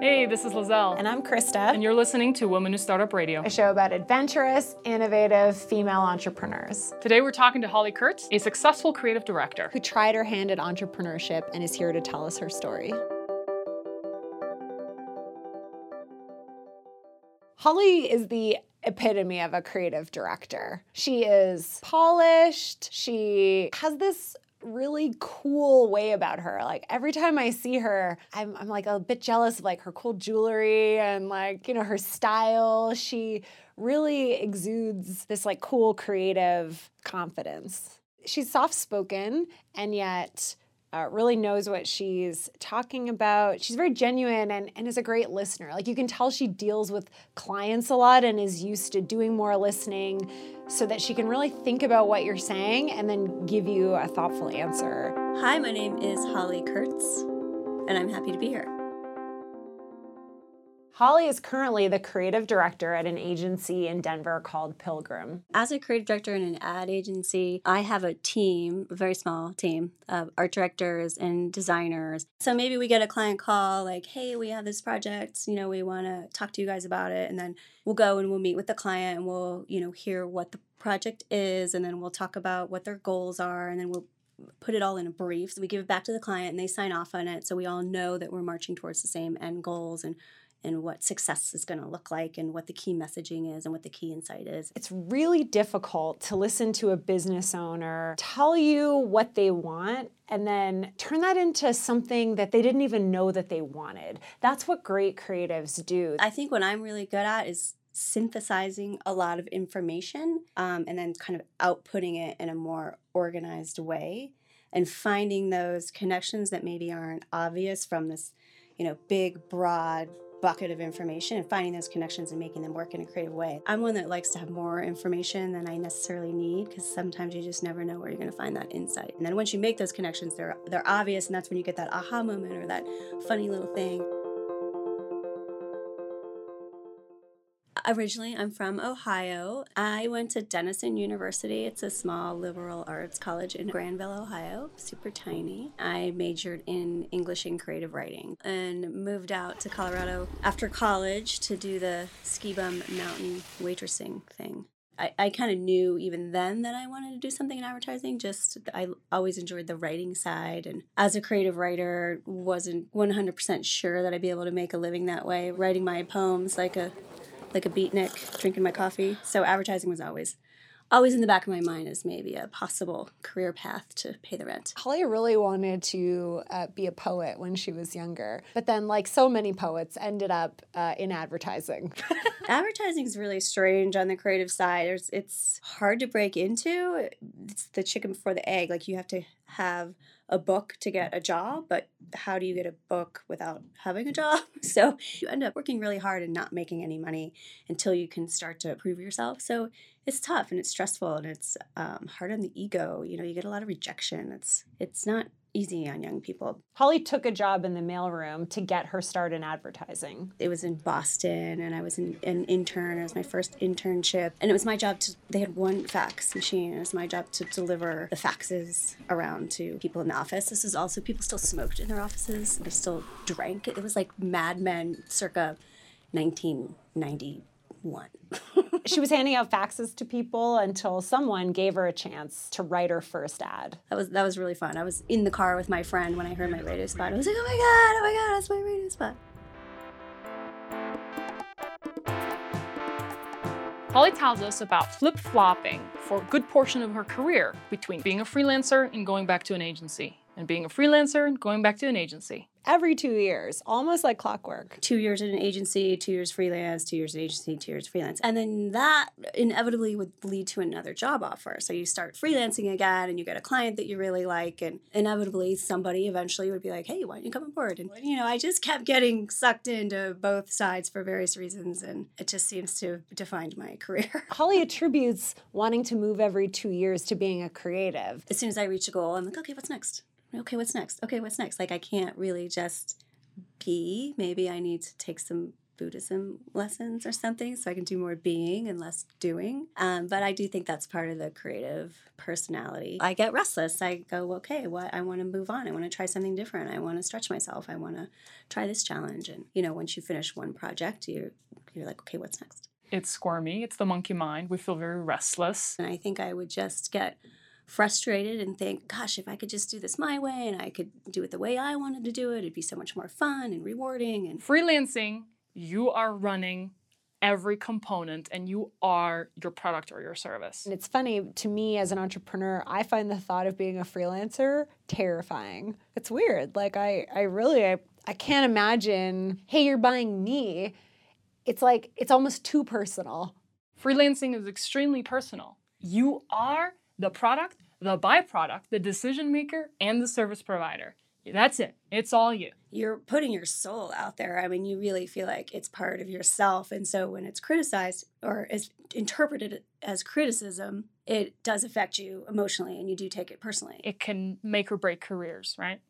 Hey, this is Lizelle. And I'm Krista. And you're listening to Women Who Startup Radio, a show about adventurous, innovative female entrepreneurs. Today we're talking to Holly Kurtz, a successful creative director who tried her hand at entrepreneurship and is here to tell us her story. Holly is the epitome of a creative director. She is polished. She has this really cool way about her. Like every time I see her, I'm, I'm like a bit jealous of like her cool jewelry and like, you know, her style. She really exudes this like cool creative confidence. She's soft spoken and yet uh, really knows what she's talking about. She's very genuine and, and is a great listener. Like you can tell she deals with clients a lot and is used to doing more listening so that she can really think about what you're saying and then give you a thoughtful answer. Hi, my name is Holly Kurtz, and I'm happy to be here. Holly is currently the creative director at an agency in Denver called Pilgrim. As a creative director in an ad agency, I have a team, a very small team of art directors and designers. So maybe we get a client call like, hey, we have this project, you know, we want to talk to you guys about it. And then we'll go and we'll meet with the client and we'll, you know, hear what the project is. And then we'll talk about what their goals are. And then we'll put it all in a brief. So we give it back to the client and they sign off on it. So we all know that we're marching towards the same end goals and and what success is going to look like and what the key messaging is and what the key insight is. It's really difficult to listen to a business owner tell you what they want and then turn that into something that they didn't even know that they wanted. That's what great creatives do. I think what I'm really good at is synthesizing a lot of information um, and then kind of outputting it in a more organized way and finding those connections that maybe aren't obvious from this you know big broad bucket of information and finding those connections and making them work in a creative way. I'm one that likes to have more information than I necessarily need because sometimes you just never know where you're going to find that insight. And then once you make those connections, they're they're obvious and that's when you get that aha moment or that funny little thing. Originally, I'm from Ohio. I went to Denison University. It's a small liberal arts college in Granville, Ohio, super tiny. I majored in English and creative writing and moved out to Colorado after college to do the ski bum mountain waitressing thing. I, I kind of knew even then that I wanted to do something in advertising. Just I always enjoyed the writing side, and as a creative writer, wasn't 100% sure that I'd be able to make a living that way. Writing my poems like a like a beatnik, drinking my coffee. So advertising was always always in the back of my mind as maybe a possible career path to pay the rent. Holly really wanted to uh, be a poet when she was younger, but then, like so many poets, ended up uh, in advertising. advertising is really strange on the creative side. There's, it's hard to break into. It's the chicken before the egg. Like you have to have a book to get a job, but how do you get a book without having a job? So you end up working really hard and not making any money until you can start to prove yourself. So it's tough and it's stressful and it's um, hard on the ego. You know, you get a lot of rejection. It's it's not easy on young people. Holly took a job in the mailroom to get her start in advertising. It was in Boston, and I was an, an intern. It was my first internship, and it was my job to. They had one fax machine. It was my job to deliver the faxes around to people in the office. This is also people still smoked in their offices. They still drank. It was like Mad Men, circa 1991. she was handing out faxes to people until someone gave her a chance to write her first ad. That was that was really fun. I was in the car with my friend when I heard my radio spot. I was like, "Oh my god! Oh my god! That's my radio spot." Holly tells us about flip flopping for a good portion of her career between being a freelancer and going back to an agency, and being a freelancer and going back to an agency every two years, almost like clockwork. Two years in an agency, two years freelance, two years in agency, two years freelance. And then that inevitably would lead to another job offer. So you start freelancing again and you get a client that you really like. And inevitably, somebody eventually would be like, hey, why don't you come on board? And, you know, I just kept getting sucked into both sides for various reasons. And it just seems to have defined my career. Holly attributes wanting to move every two years to being a creative. As soon as I reach a goal, I'm like, okay, what's next? Okay, what's next? Okay, what's next? Like I can't really just be. Maybe I need to take some Buddhism lessons or something, so I can do more being and less doing. Um, but I do think that's part of the creative personality. I get restless. I go, okay, what I want to move on. I want to try something different. I want to stretch myself. I want to try this challenge. And you know, once you finish one project, you're you're like, okay, what's next? It's squirmy. It's the monkey mind. We feel very restless. And I think I would just get frustrated and think, gosh, if I could just do this my way and I could do it the way I wanted to do it, it'd be so much more fun and rewarding. And freelancing, you are running every component and you are your product or your service. And it's funny to me as an entrepreneur, I find the thought of being a freelancer terrifying. It's weird. Like I I really I, I can't imagine, hey, you're buying me. It's like it's almost too personal. Freelancing is extremely personal. You are the product, the byproduct, the decision maker, and the service provider. That's it. It's all you. You're putting your soul out there. I mean, you really feel like it's part of yourself. And so when it's criticized or is interpreted as criticism, it does affect you emotionally and you do take it personally. It can make or break careers, right?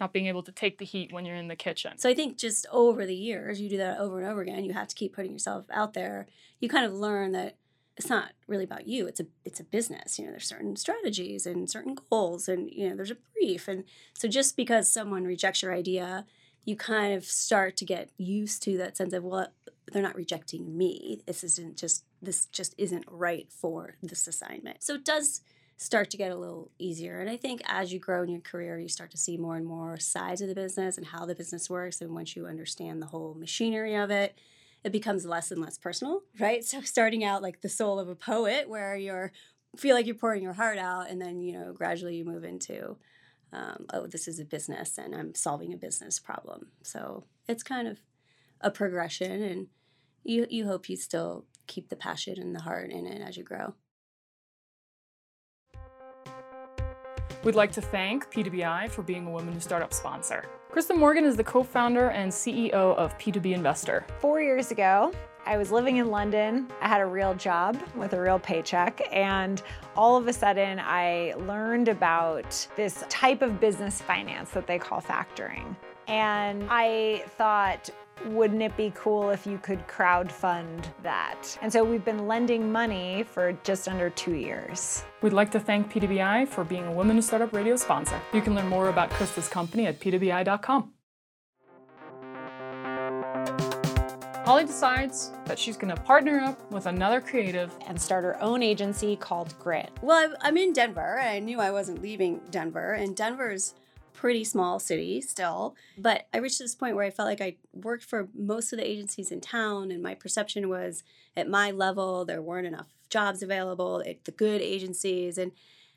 Not being able to take the heat when you're in the kitchen. So I think just over the years, you do that over and over again. You have to keep putting yourself out there. You kind of learn that it's not really about you it's a it's a business you know there's certain strategies and certain goals and you know there's a brief. And so just because someone rejects your idea you kind of start to get used to that sense of well they're not rejecting me. This isn't just this just isn't right for this assignment. So it does start to get a little easier. And i think as you grow in your career you start to see more and more sides of the business and how the business works. And once you understand the whole machinery of it it becomes less and less personal, right? So starting out like the soul of a poet, where you're feel like you're pouring your heart out, and then you know gradually you move into, um, oh, this is a business, and I'm solving a business problem. So it's kind of a progression, and you you hope you still keep the passion and the heart in it as you grow. We'd like to thank P2BI for being a Women Who Startup sponsor. Krista Morgan is the co-founder and CEO of P2B Investor. Four years ago, I was living in London. I had a real job with a real paycheck. And all of a sudden, I learned about this type of business finance that they call factoring. And I thought, wouldn't it be cool if you could crowd fund that? And so we've been lending money for just under two years. We'd like to thank P2BI for being a Women in Startup Radio sponsor. You can learn more about Krista's company at p2bi.com. Holly decides that she's going to partner up with another creative and start her own agency called Grit. Well, I'm in Denver. I knew I wasn't leaving Denver, and Denver's pretty small city still. But I reached this point where I felt like I worked for most of the agencies in town, and my perception was at my level, there weren't enough jobs available at the good agencies. And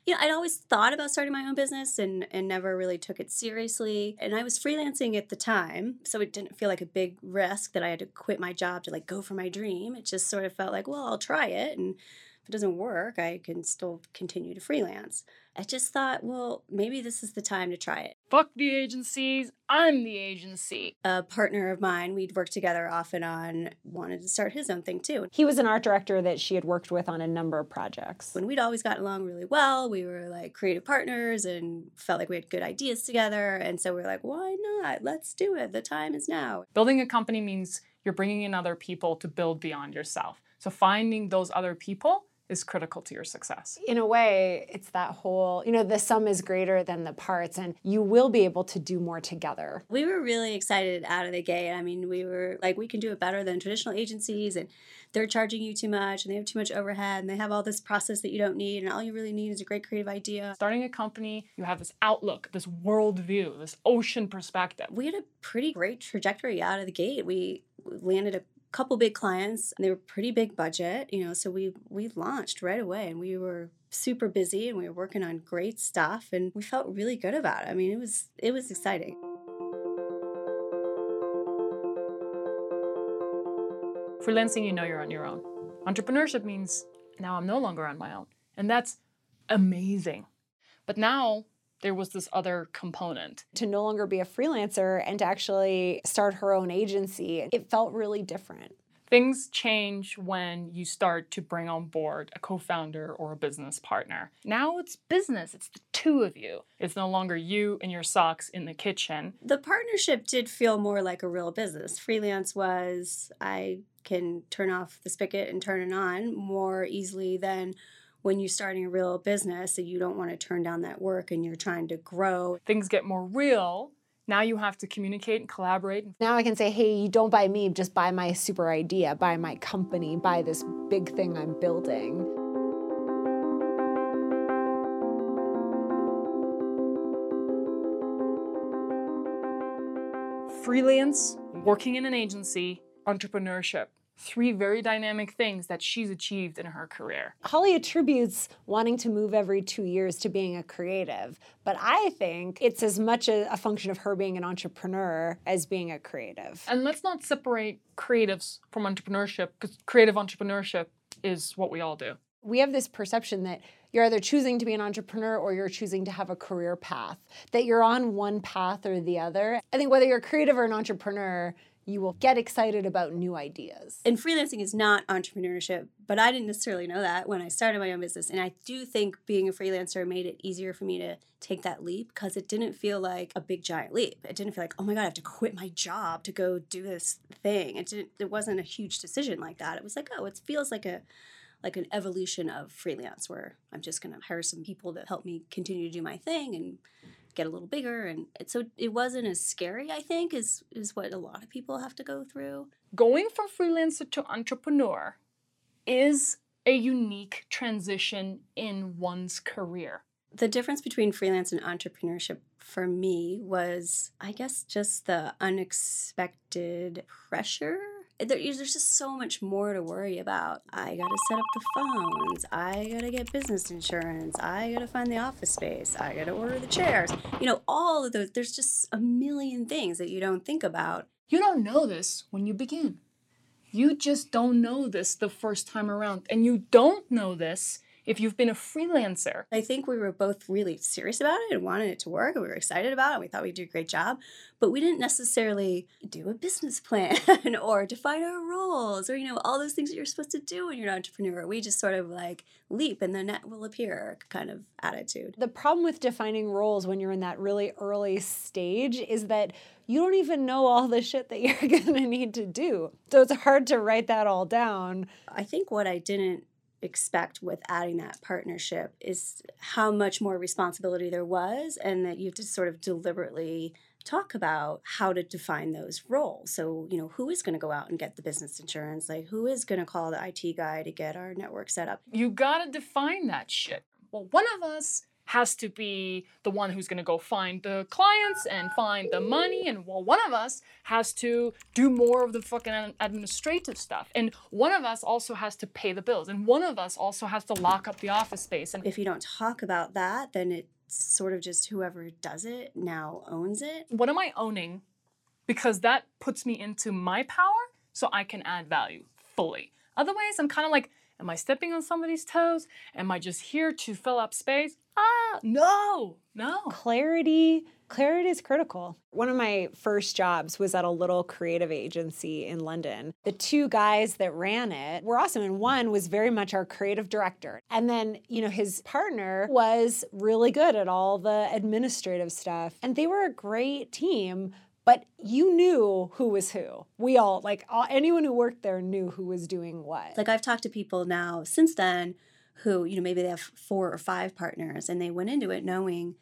you know, I'd always thought about starting my own business and, and never really took it seriously. And I was freelancing at the time, so it didn't feel like a big risk that I had to quit my job to like go for my dream. It just sort of felt like, well, I'll try it. And if it doesn't work, I can still continue to freelance. I just thought, well, maybe this is the time to try it. Fuck the agencies. I'm the agency. A partner of mine, we'd worked together off and on, wanted to start his own thing too. He was an art director that she had worked with on a number of projects. When we'd always gotten along really well, we were like creative partners and felt like we had good ideas together. And so we are like, why not? Let's do it. The time is now. Building a company means you're bringing in other people to build beyond yourself. So finding those other people is critical to your success. In a way, it's that whole, you know, the sum is greater than the parts, and you will be able to do more together. We were really excited out of the gate. I mean, we were like, we can do it better than traditional agencies, and they're charging you too much, and they have too much overhead, and they have all this process that you don't need, and all you really need is a great creative idea. Starting a company, you have this outlook, this world view, this ocean perspective. We had a pretty great trajectory out of the gate. We landed a couple big clients they were pretty big budget you know so we we launched right away and we were super busy and we were working on great stuff and we felt really good about it. I mean it was it was exciting. For freelancing you know you're on your own. Entrepreneurship means now i'm no longer on my own and that's amazing. But now there was this other component. To no longer be a freelancer and to actually start her own agency, it felt really different. Things change when you start to bring on board a co founder or a business partner. Now it's business, it's the two of you. It's no longer you and your socks in the kitchen. The partnership did feel more like a real business. Freelance was, I can turn off the spigot and turn it on more easily than when you're starting a real business and you don't want to turn down that work and you're trying to grow. Things get more real. Now you have to communicate and collaborate. Now I can say, hey, you don't buy me, just buy my super idea, buy my company, buy this big thing I'm building. Freelance, working in an agency, entrepreneurship three very dynamic things that she's achieved in her career. Holly attributes wanting to move every two years to being a creative, but I think it's as much a, a, function of her being an entrepreneur as being a creative. And let's not separate creatives from entrepreneurship because creative entrepreneurship is what we all do. We have this perception that you're either choosing to be an entrepreneur or you're choosing to have a career path, that you're on one path or the other. I think whether you're creative or an entrepreneur, you will get excited about new ideas. And freelancing is not entrepreneurship, but I didn't necessarily know that when I started my own business. And I do think being a freelancer made it easier for me to take that leap because it didn't feel like a big giant leap. It didn't feel like, oh my God, I have to quit my job to go do this thing. It didn't it wasn't a huge decision like that. It was like, oh, it feels like a like an evolution of freelance where I'm just gonna hire some people to help me continue to do my thing and get a little bigger and it, so it wasn't as scary i think is is what a lot of people have to go through. Going from freelancer to entrepreneur is a unique transition in one's career. The difference between freelance and entrepreneurship for me was i guess just the unexpected pressure there's just so much more to worry about. I gotta set up the phones. I gotta get business insurance. I gotta find the office space. I gotta order the chairs. You know, all of those. There's just a million things that you don't think about. You don't know this when you begin. You just don't know this the first time around. And you don't know this if you've been a freelancer. I think we were both really serious about it and wanted it to work. And we were excited about it. We thought we'd do a great job, but we didn't necessarily do a business plan or define our roles or, you know, all those things that you're supposed to do when you're an entrepreneur. We just sort of like leap and the net will appear kind of attitude. The problem with defining roles when you're in that really early stage is that you don't even know all the shit that you're going to need to do. So it's hard to write that all down. I think what I didn't expect with adding that partnership is how much more responsibility there was and that you have to sort of deliberately talk about how to define those roles. So, you know, who is going to go out and get the business insurance? Like, who is going to call the IT guy to get our network set up? You got to define that shit. Well, one of us has to be the one who's going to go find the clients and find the money and well one of us has to do more of the fucking administrative stuff and one of us also has to pay the bills and one of us also has to lock up the office space and if you don't talk about that then it's sort of just whoever does it now owns it. What am i owning? Because that puts me into my power so i can add value fully. Otherwise i'm kind of like Am I stepping on somebody's toes? Am I just here to fill up space? Ah, no, no. Clarity, clarity is critical. One of my first jobs was at a little creative agency in London. The two guys that ran it were awesome, and one was very much our creative director. And then, you know, his partner was really good at all the administrative stuff. And they were a great team but you knew who was who. We all, like all, anyone who worked there knew who was doing what. Like I've talked to people now since then who, you know, maybe they have four or five partners and they went into it knowing,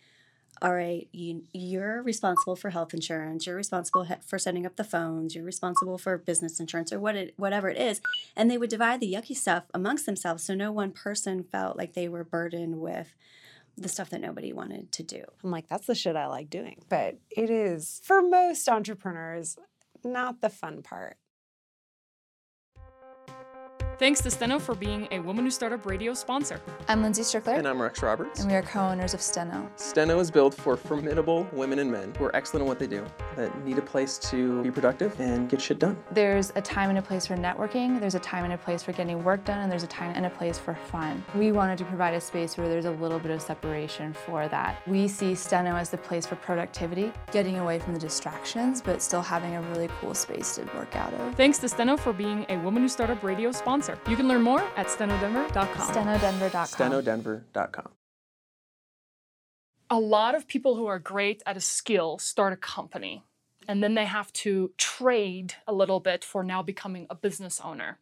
all right, you, you're responsible for health insurance, you're responsible for setting up the phones, you're responsible for business insurance or what it, whatever it is. And they would divide the yucky stuff amongst themselves so no one person felt like they were burdened with the stuff that nobody wanted to do. I'm like, that's the shit I like doing. But it is, for most entrepreneurs, not the fun part. Thanks to Steno for being a Woman Who Startup Radio sponsor. I'm Lindsay Strickler, And I'm Rex Roberts. and we are co-owners of Steno. Steno is built for formidable women and men who are excellent at what they do, that need a place to be productive and get shit done. There's a time and a place for networking, there's a time and a place for getting work done, and there's a time and a place for fun. We wanted to provide a space where there's a little bit of separation for that. We see Steno as the place for productivity, getting away from the distractions, but still having a really cool space to work out of. Thanks to Steno for being a Woman Who Startup Radio sponsor. You can learn more at stenodenver.com. StenoDenver.com. StenoDenver.com. a lot of people who are great at a skill start a company and then they have to trade a little bit for now becoming a business owner.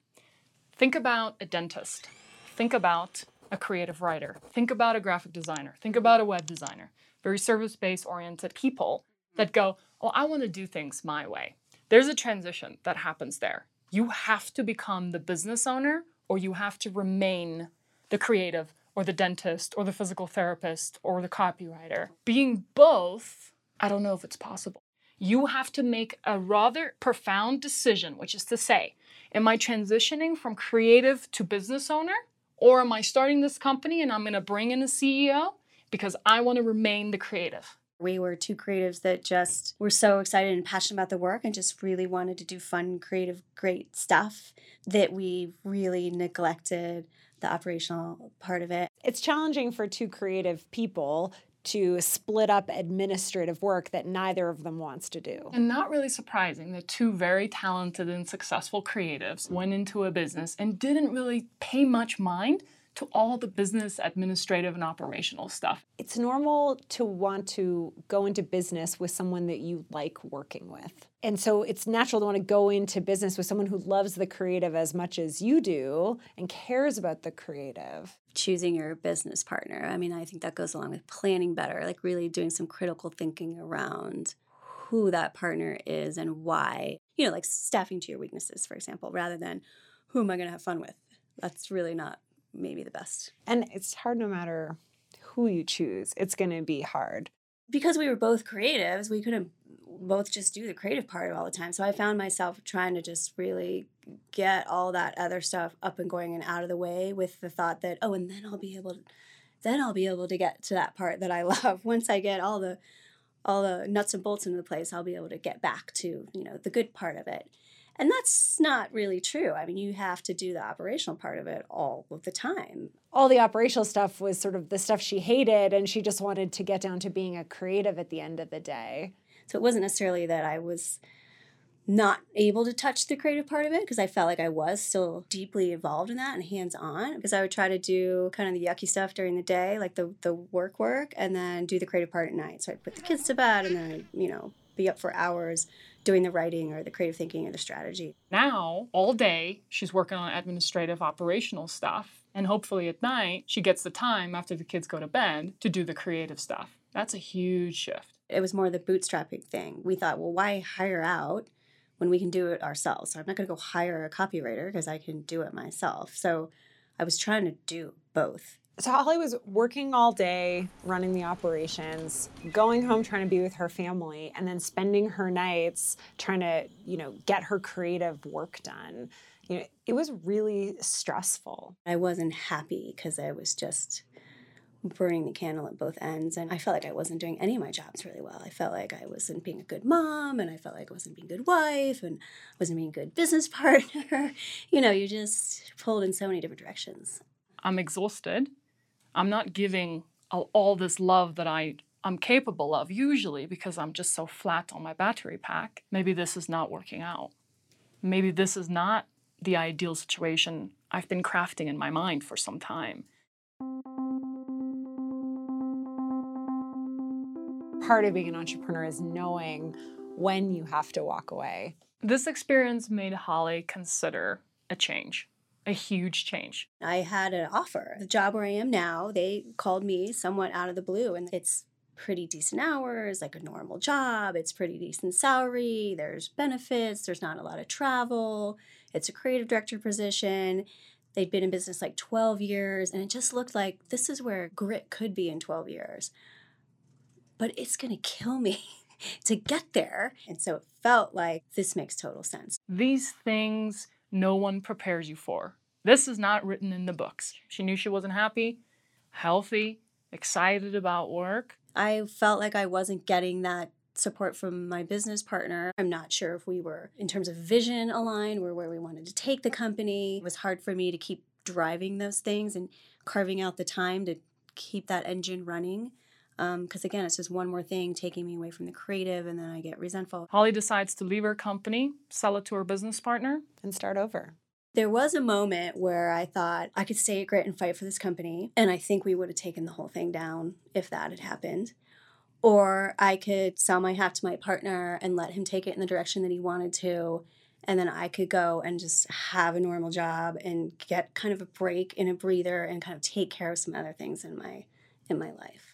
Think about a dentist. Think about a creative writer. Think about a graphic designer. Think about a web designer. Very service based oriented people that go, Oh, I want to do things my way. There's a transition that happens there. You have to become the business owner or you have to remain the creative or the dentist or the physical therapist or the copywriter. Being both, I don't know if it's possible. You have to make a rather profound decision, which is to say, am I transitioning from creative to business owner? Or am I starting this company and I'm going to bring in a CEO because I want to remain the creative? We were two creatives that just were so excited and passionate about the work and just really wanted to do fun, creative, great stuff that we really neglected the operational part of it. It's challenging for two creative people to split up administrative work that neither of them wants to do. And not really surprising that two very talented and successful creatives went into a business and didn't really pay much mind to all the business, administrative, and operational stuff. It's normal to want to go into business with someone that you like working with. And so it's natural to want to go into business with someone who loves the creative as much as you do and cares about the creative. Choosing your business partner. I mean, I think that goes along with planning better, like really doing some critical thinking around who that partner is and why. You know, like staffing to your weaknesses, for example, rather than who am I going to have fun with? That's really not maybe the best. And it's hard no matter who you choose, it's going to be hard. Because we were both creatives, we couldn't both just do the creative part of all the time. So I found myself trying to just really get all that other stuff up and going and out of the way with the thought that, oh, and then I'll be able to then I'll be able to get to that part that I love. Once I get all the all the nuts and bolts into the place, I'll be able to get back to, you know, the good part of it. And that's not really true. I mean, you have to do the operational part of it all of the time. All the operational stuff was sort of the stuff she hated, and she just wanted to get down to being a creative at the end of the day. So it wasn't necessarily that I was not able to touch the creative part of it because I felt like I was still deeply involved in that and hands on because I would try to do kind of the yucky stuff during the day, like the the work work, and then do the creative part at night. So I'd put the kids to bed and then I'd, you know, be up for hours doing the writing or the creative thinking or the strategy. Now, all day, she's working on administrative, operational stuff. And hopefully at night, she gets the time after the kids go to bed to do the creative stuff. That's a huge shift. It was more the bootstrapping thing. We thought, well, why hire out when we can do it ourselves? So I'm not going to go hire a copywriter because I can do it myself. So I was trying to do both. So Holly was working all day, running the operations, going home trying to be with her family, and then spending her nights trying to, you know, get her creative work done. You know, it was really stressful. I wasn't happy because I was just burning the candle at both ends and I felt like I wasn't doing any of my jobs really well. I felt like I wasn't being a good mom and I felt like I wasn't being a good wife and I wasn't being a good business partner. you know, you just pulled in so many different directions. I'm exhausted. I'm not giving all, this love that I I'm capable of usually because I'm just so flat on my battery pack. Maybe this is not working out. Maybe this is not the ideal situation I've been crafting in my mind for some time. Part of being an entrepreneur is knowing when you have to walk away. This experience made Holly consider a change, a huge change. I had an offer. The job where I am now, they called me somewhat out of the blue and it's pretty decent hours, like a normal job. It's pretty decent salary. There's benefits. There's not a lot of travel. It's a creative director position. They'd been in business like 12 years, and it just looked like this is where grit could be in 12 years. But it's going to kill me to get there. And so it felt like this makes total sense. These things no one prepares you for. This is not written in the books. She knew she wasn't happy, healthy, excited about work. I felt like I wasn't getting that support from my business partner. I'm not sure if we were, in terms of vision, aligned or where we wanted to take the company. It was hard for me to keep driving those things and carving out the time to keep that engine running. Because um, again, it's just one more thing taking me away from the creative, and then I get resentful. Holly decides to leave her company, sell it to her business partner, and start over. There was a moment where I thought I could stay at Grit and fight for this company, and I think we would have taken the whole thing down if that had happened. Or I could sell my half to my partner and let him take it in the direction that he wanted to. And then I could go and just have a normal job and get kind of a break and a breather and kind of take care of some other things in my in my life.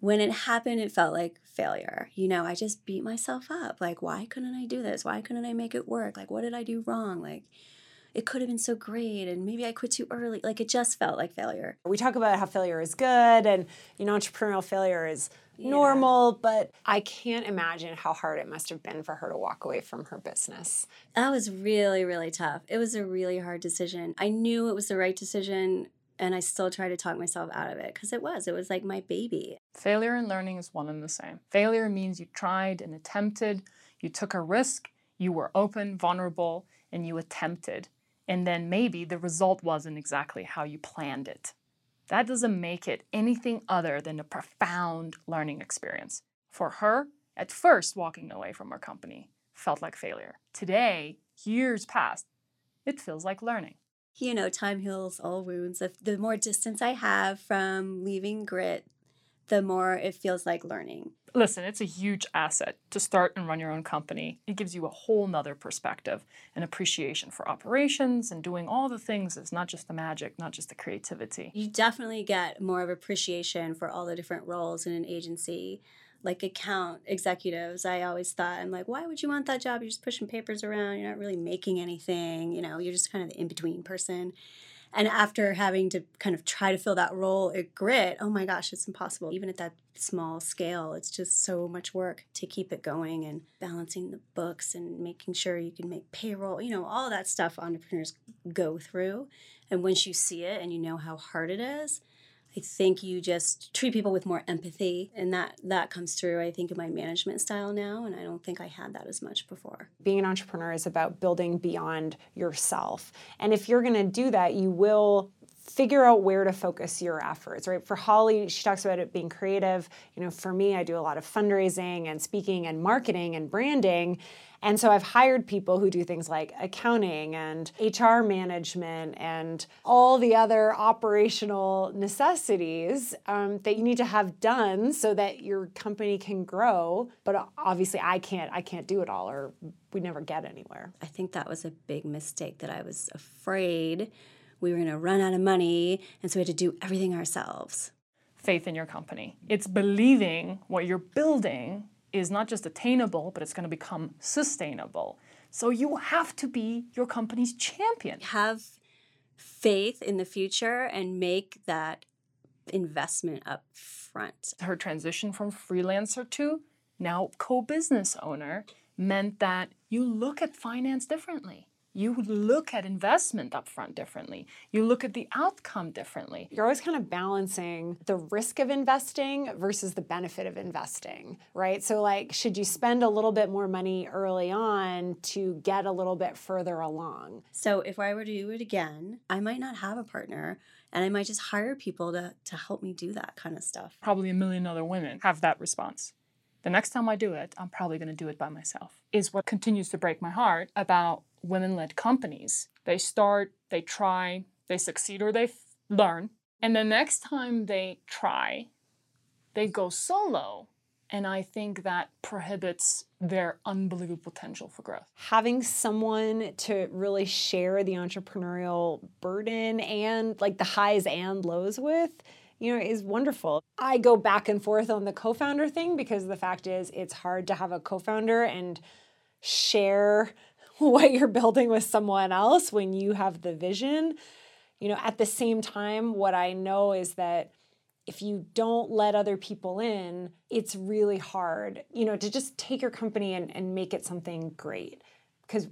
When it happened, it felt like failure. You know, I just beat myself up. Like, why couldn't I do this? Why couldn't I make it work? Like, what did I do wrong? Like, it could have been so great and maybe I quit too early. Like it just felt like failure. We talk about how failure is good and you know entrepreneurial failure is yeah. normal, but I can't imagine how hard it must have been for her to walk away from her business. That was really really tough. It was a really hard decision. I knew it was the right decision and I still try to talk myself out of it because it was. It was like my baby. Failure and learning is one and the same. Failure means you tried and attempted, you took a risk, you were open, vulnerable, and you attempted and then maybe the result wasn't exactly how you planned it. That doesn't make it anything other than a profound learning experience. For her, at first, walking away from her company felt like failure. Today, years past, it feels like learning. You know, time heals all wounds. The more distance I have from leaving grit, the more it feels like learning. Listen, it's a huge asset to start and run your own company. It gives you a whole nother perspective and appreciation for operations and doing all the things is not just the magic, not just the creativity. You definitely get more of appreciation for all the different roles in an agency. Like account executives, I always thought, I'm like, why would you want that job? You're just pushing papers around, you're not really making anything, you know, you're just kind of the in between person. And after having to kind of try to fill that role at Grit, oh my gosh, it's impossible. Even at that small scale, it's just so much work to keep it going and balancing the books and making sure you can make payroll, you know, all that stuff entrepreneurs go through. And once you see it and you know how hard it is, I think you just treat people with more empathy and that that comes through I think in my management style now and I don't think I had that as much before. Being an entrepreneur is about building beyond yourself. And if you're going to do that, you will figure out where to focus your efforts right for holly she talks about it being creative you know for me i do a lot of fundraising and speaking and marketing and branding and so I've hired people who do things like accounting and HR management and all the other operational necessities um, that you need to have done so that your company can grow. But obviously, I can't. I can't do it all, or we never get anywhere. I think that was a big mistake that I was afraid we were going to run out of money, and so we had to do everything ourselves. Faith in your company. It's believing what you're building is not just attainable, but it's going to become sustainable. So you have to be your company's champion. Have faith in the future and make that investment up front. Her transition from freelancer to now co business owner meant that you look at finance differently you look at investment upfront differently. You look at the outcome differently. You're always kind of balancing the risk of investing versus the benefit of investing, right? So, like, should you spend a little bit more money early on to get a little bit further along? So, if I were to do it again, I might not have a partner and I might just hire people to, to help me do that kind of stuff. Probably a million other women have that response. The next time I do it, I'm probably going to do it by myself. Is what continues to break my heart about women led companies. They start, they try, they succeed or they f- learn. And the next time they try, they go solo. And I think that prohibits their unbelievable potential for growth. Having someone to really share the entrepreneurial burden and like the highs and lows with, you know, is wonderful. I go back and forth on the co founder thing because the fact is it's hard to have a co founder and share what you're building with someone else when you have the vision. You know, at the same time, what I know is that if you don't let other people in, it's really hard, you know, to just take your company and, and make it something great. Because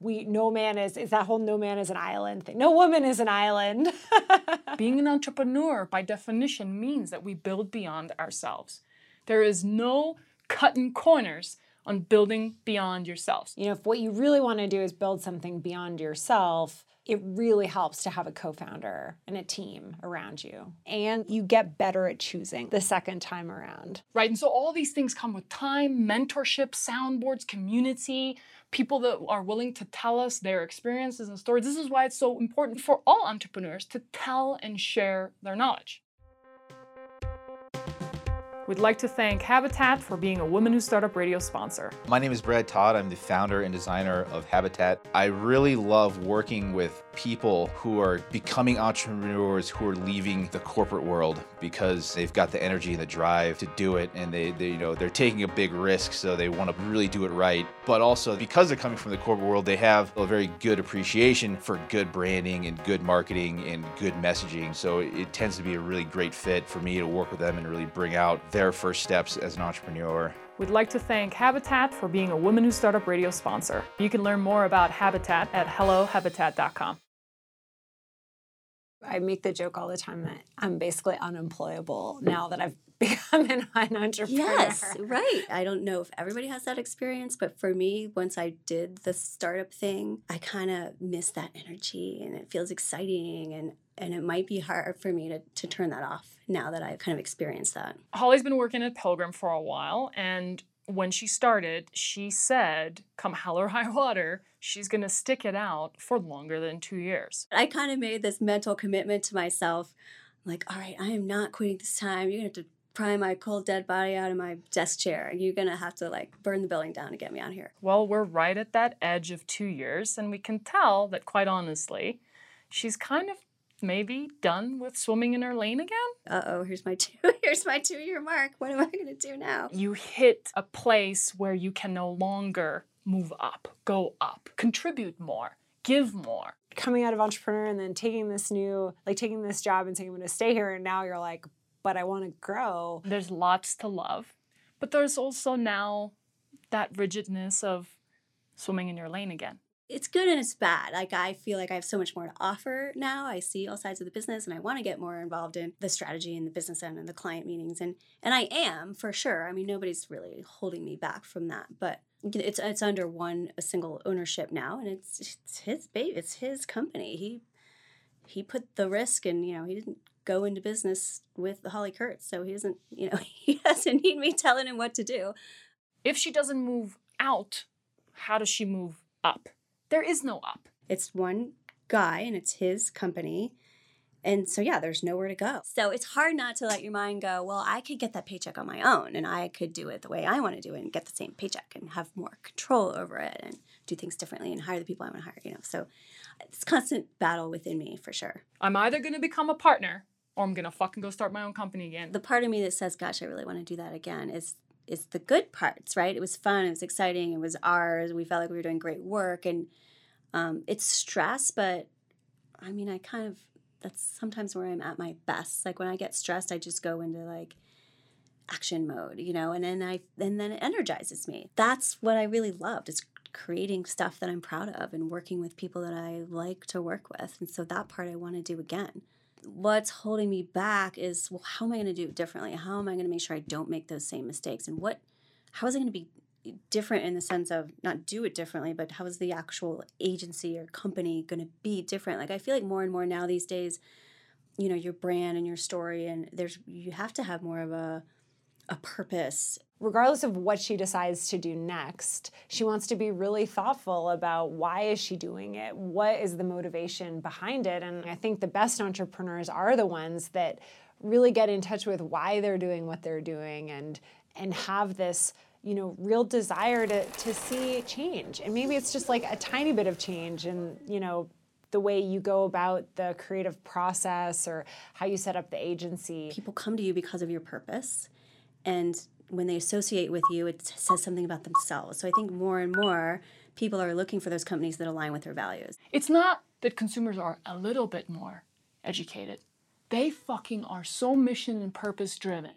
we no man is is that whole no man is an island thing. No woman is an island. Being an entrepreneur, by definition, means that we build beyond ourselves. There is no cutting corners on building beyond yourselves. you know, if what you really want to do is build something beyond yourself, it really helps to have a co-founder and a team around you. And you get better at choosing the second time around. right? And so all these things come with time, mentorship, soundboards, community, people that are willing to tell us their experiences and stories. This is why it's so important for all entrepreneurs to tell and share their knowledge. We'd like to thank Habitat for being a Women Who Startup Radio sponsor. My name is Brad Todd. I'm the founder and designer of Habitat. I really love working with people who are becoming entrepreneurs who are leaving the corporate world because they've got the energy and the drive to do it and they, they you know they're taking a big risk so they want to really do it right but also because they're coming from the corporate world they have a very good appreciation for good branding and good marketing and good messaging so it tends to be a really great fit for me to work with them and really bring out their first steps as an entrepreneur We'd like to thank Habitat for being a Women Who Startup Radio sponsor. You can learn more about Habitat at hellohabitat.com. I make the joke all the time that I'm basically unemployable now that I've become an, an entrepreneur. Yes, right. I don't know if everybody has that experience, but for me, once I did the startup thing, I kind of miss that energy and it feels exciting and and it might be hard for me to, to turn that off now that I've kind of experienced that. Holly's been working at Pilgrim for a while, and when she started, she said, come hell or high water, she's going to stick it out for longer than two years. I kind of made this mental commitment to myself like, all right, I am not quitting this time. You're going to have to pry my cold, dead body out of my desk chair. You're going to have to like burn the building down to get me out of here. Well, we're right at that edge of two years, and we can tell that, quite honestly, she's kind of maybe done with swimming in her lane again. Uh oh, here's my two here's my two year mark. What am I gonna do now? You hit a place where you can no longer move up, go up, contribute more, give more. Coming out of entrepreneur and then taking this new, like taking this job and saying I'm going to stay here, and now you're like, but I want to grow. There's lots to love, but there's also now that rigidness of swimming in your lane again. It's good and it's bad. Like I feel like I have so much more to offer now. I see all sides of the business and I want to get more involved in the strategy and the business end and the client meetings and and I am for sure. I mean nobody's really holding me back from that, but it's it's under one a single ownership now and it's it's his baby. It's his company. He he put the risk and you know, he didn't go into business with Holly Kurtz, so he doesn't, you know, he doesn't need me telling him what to do. If she doesn't move out, how does she move up? There is no up. It's one guy and it's his company. And so, yeah, there's nowhere to go. So it's hard not to let your mind go, well, I could get that paycheck on my own and I could do it the way I want to do it and get the same paycheck and have more control over it and do things differently and hire the people I want to hire, you know. So it's constant battle within me for sure. I'm either going to become a partner or I'm going to fucking go start my own company again. The part of me that says, gosh, I really want to do that again is is the good parts, right? It was fun, it was exciting, it was ours. We felt like we were doing great work and um, it's stress, but I mean, I kind of that's sometimes where I'm at my best. Like when I get stressed, I just go into like action mode, you know, and then I and then it energizes me. That's what I really loved. It's creating stuff that I'm proud of and working with people that I like to work with. And so that part I want to do again. What's holding me back is well, how am I going to do it differently? How am I going to make sure I don't make those same mistakes? And what how is it going to be different in the sense of not do it differently, but how is the actual agency or company going to be different? Like I feel like more and more now these days, you know, your brand and your story, and there's you have to have more of a a purpose. Regardless of what she decides to do next, she wants to be really thoughtful about why is she doing it? What is the motivation behind it? And I think the best entrepreneurs are the ones that really get in touch with why they're doing what they're doing and and have this you know real desire to to see change and maybe it's just like a tiny bit of change and you know the way you go about the creative process or how you set up the agency People come to you because of your purpose, and when they associate with you, it says something about themselves. So I think more and more people are looking for those companies that align with their values. It's not that consumers are a little bit more educated. They fucking are so mission and purpose driven.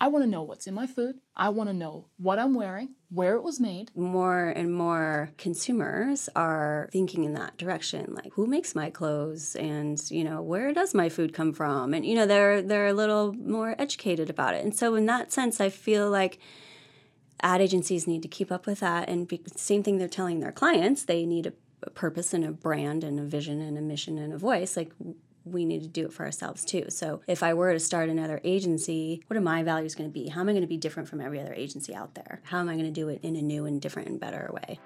I want to know what's in my food. I want to know what I'm wearing, where it was made. More and more consumers are thinking in that direction, like who makes my clothes, and you know where does my food come from, and you know they're they're a little more educated about it. And so in that sense, I feel like ad agencies need to keep up with that, and be, same thing they're telling their clients, they need a, a purpose and a brand and a vision and a mission and a voice. Like we need to do it for ourselves too. So if I were to start another agency, what are my values going to be? How am I going to be different from every other agency out there? How am I going to do it in a new and different and better way?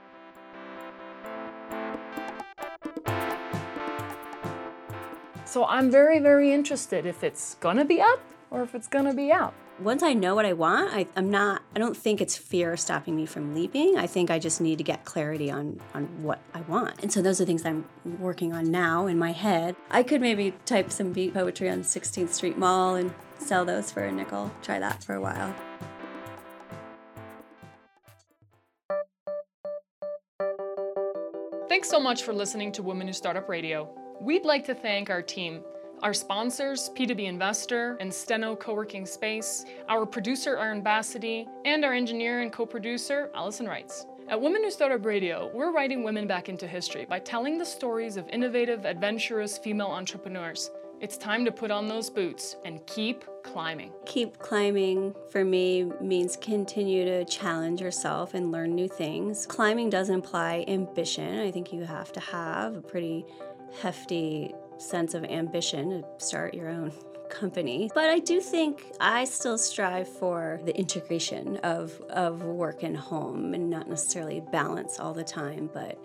So I'm very, very interested if it's gonna be up or if it's gonna be out. Once I know what I want, I, I'm not, I don't think it's fear stopping me from leaping. I think I just need to get clarity on, on what I want. And so those are things I'm working on now in my head. I could maybe type some beat poetry on 16th Street Mall and sell those for a nickel. Try that for a while. Thanks so much for listening to Women Who Startup Radio. We'd like to thank our team, our sponsors, P2B Investor and Steno Co-working Space, our producer, Aaron Bassity, and our engineer and co-producer, Allison Wrights. At Women Who Startup Radio, we're writing women back into history by telling the stories of innovative, adventurous female entrepreneurs. It's time to put on those boots and keep climbing. Keep climbing for me means continue to challenge yourself and learn new things. Climbing does imply ambition. I think you have to have a pretty hefty sense of ambition to start your own company. But I do think I still strive for the integration of, of work and home and not necessarily balance all the time, but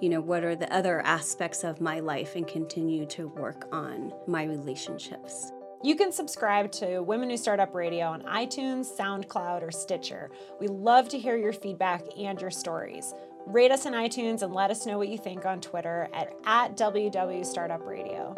you know, what are the other aspects of my life and continue to work on my relationships. You can subscribe to Women Who Startup Radio on iTunes, SoundCloud, or Stitcher. We love to hear your feedback and your stories. Rate us in iTunes and let us know what you think on Twitter at, at WW Startup Radio.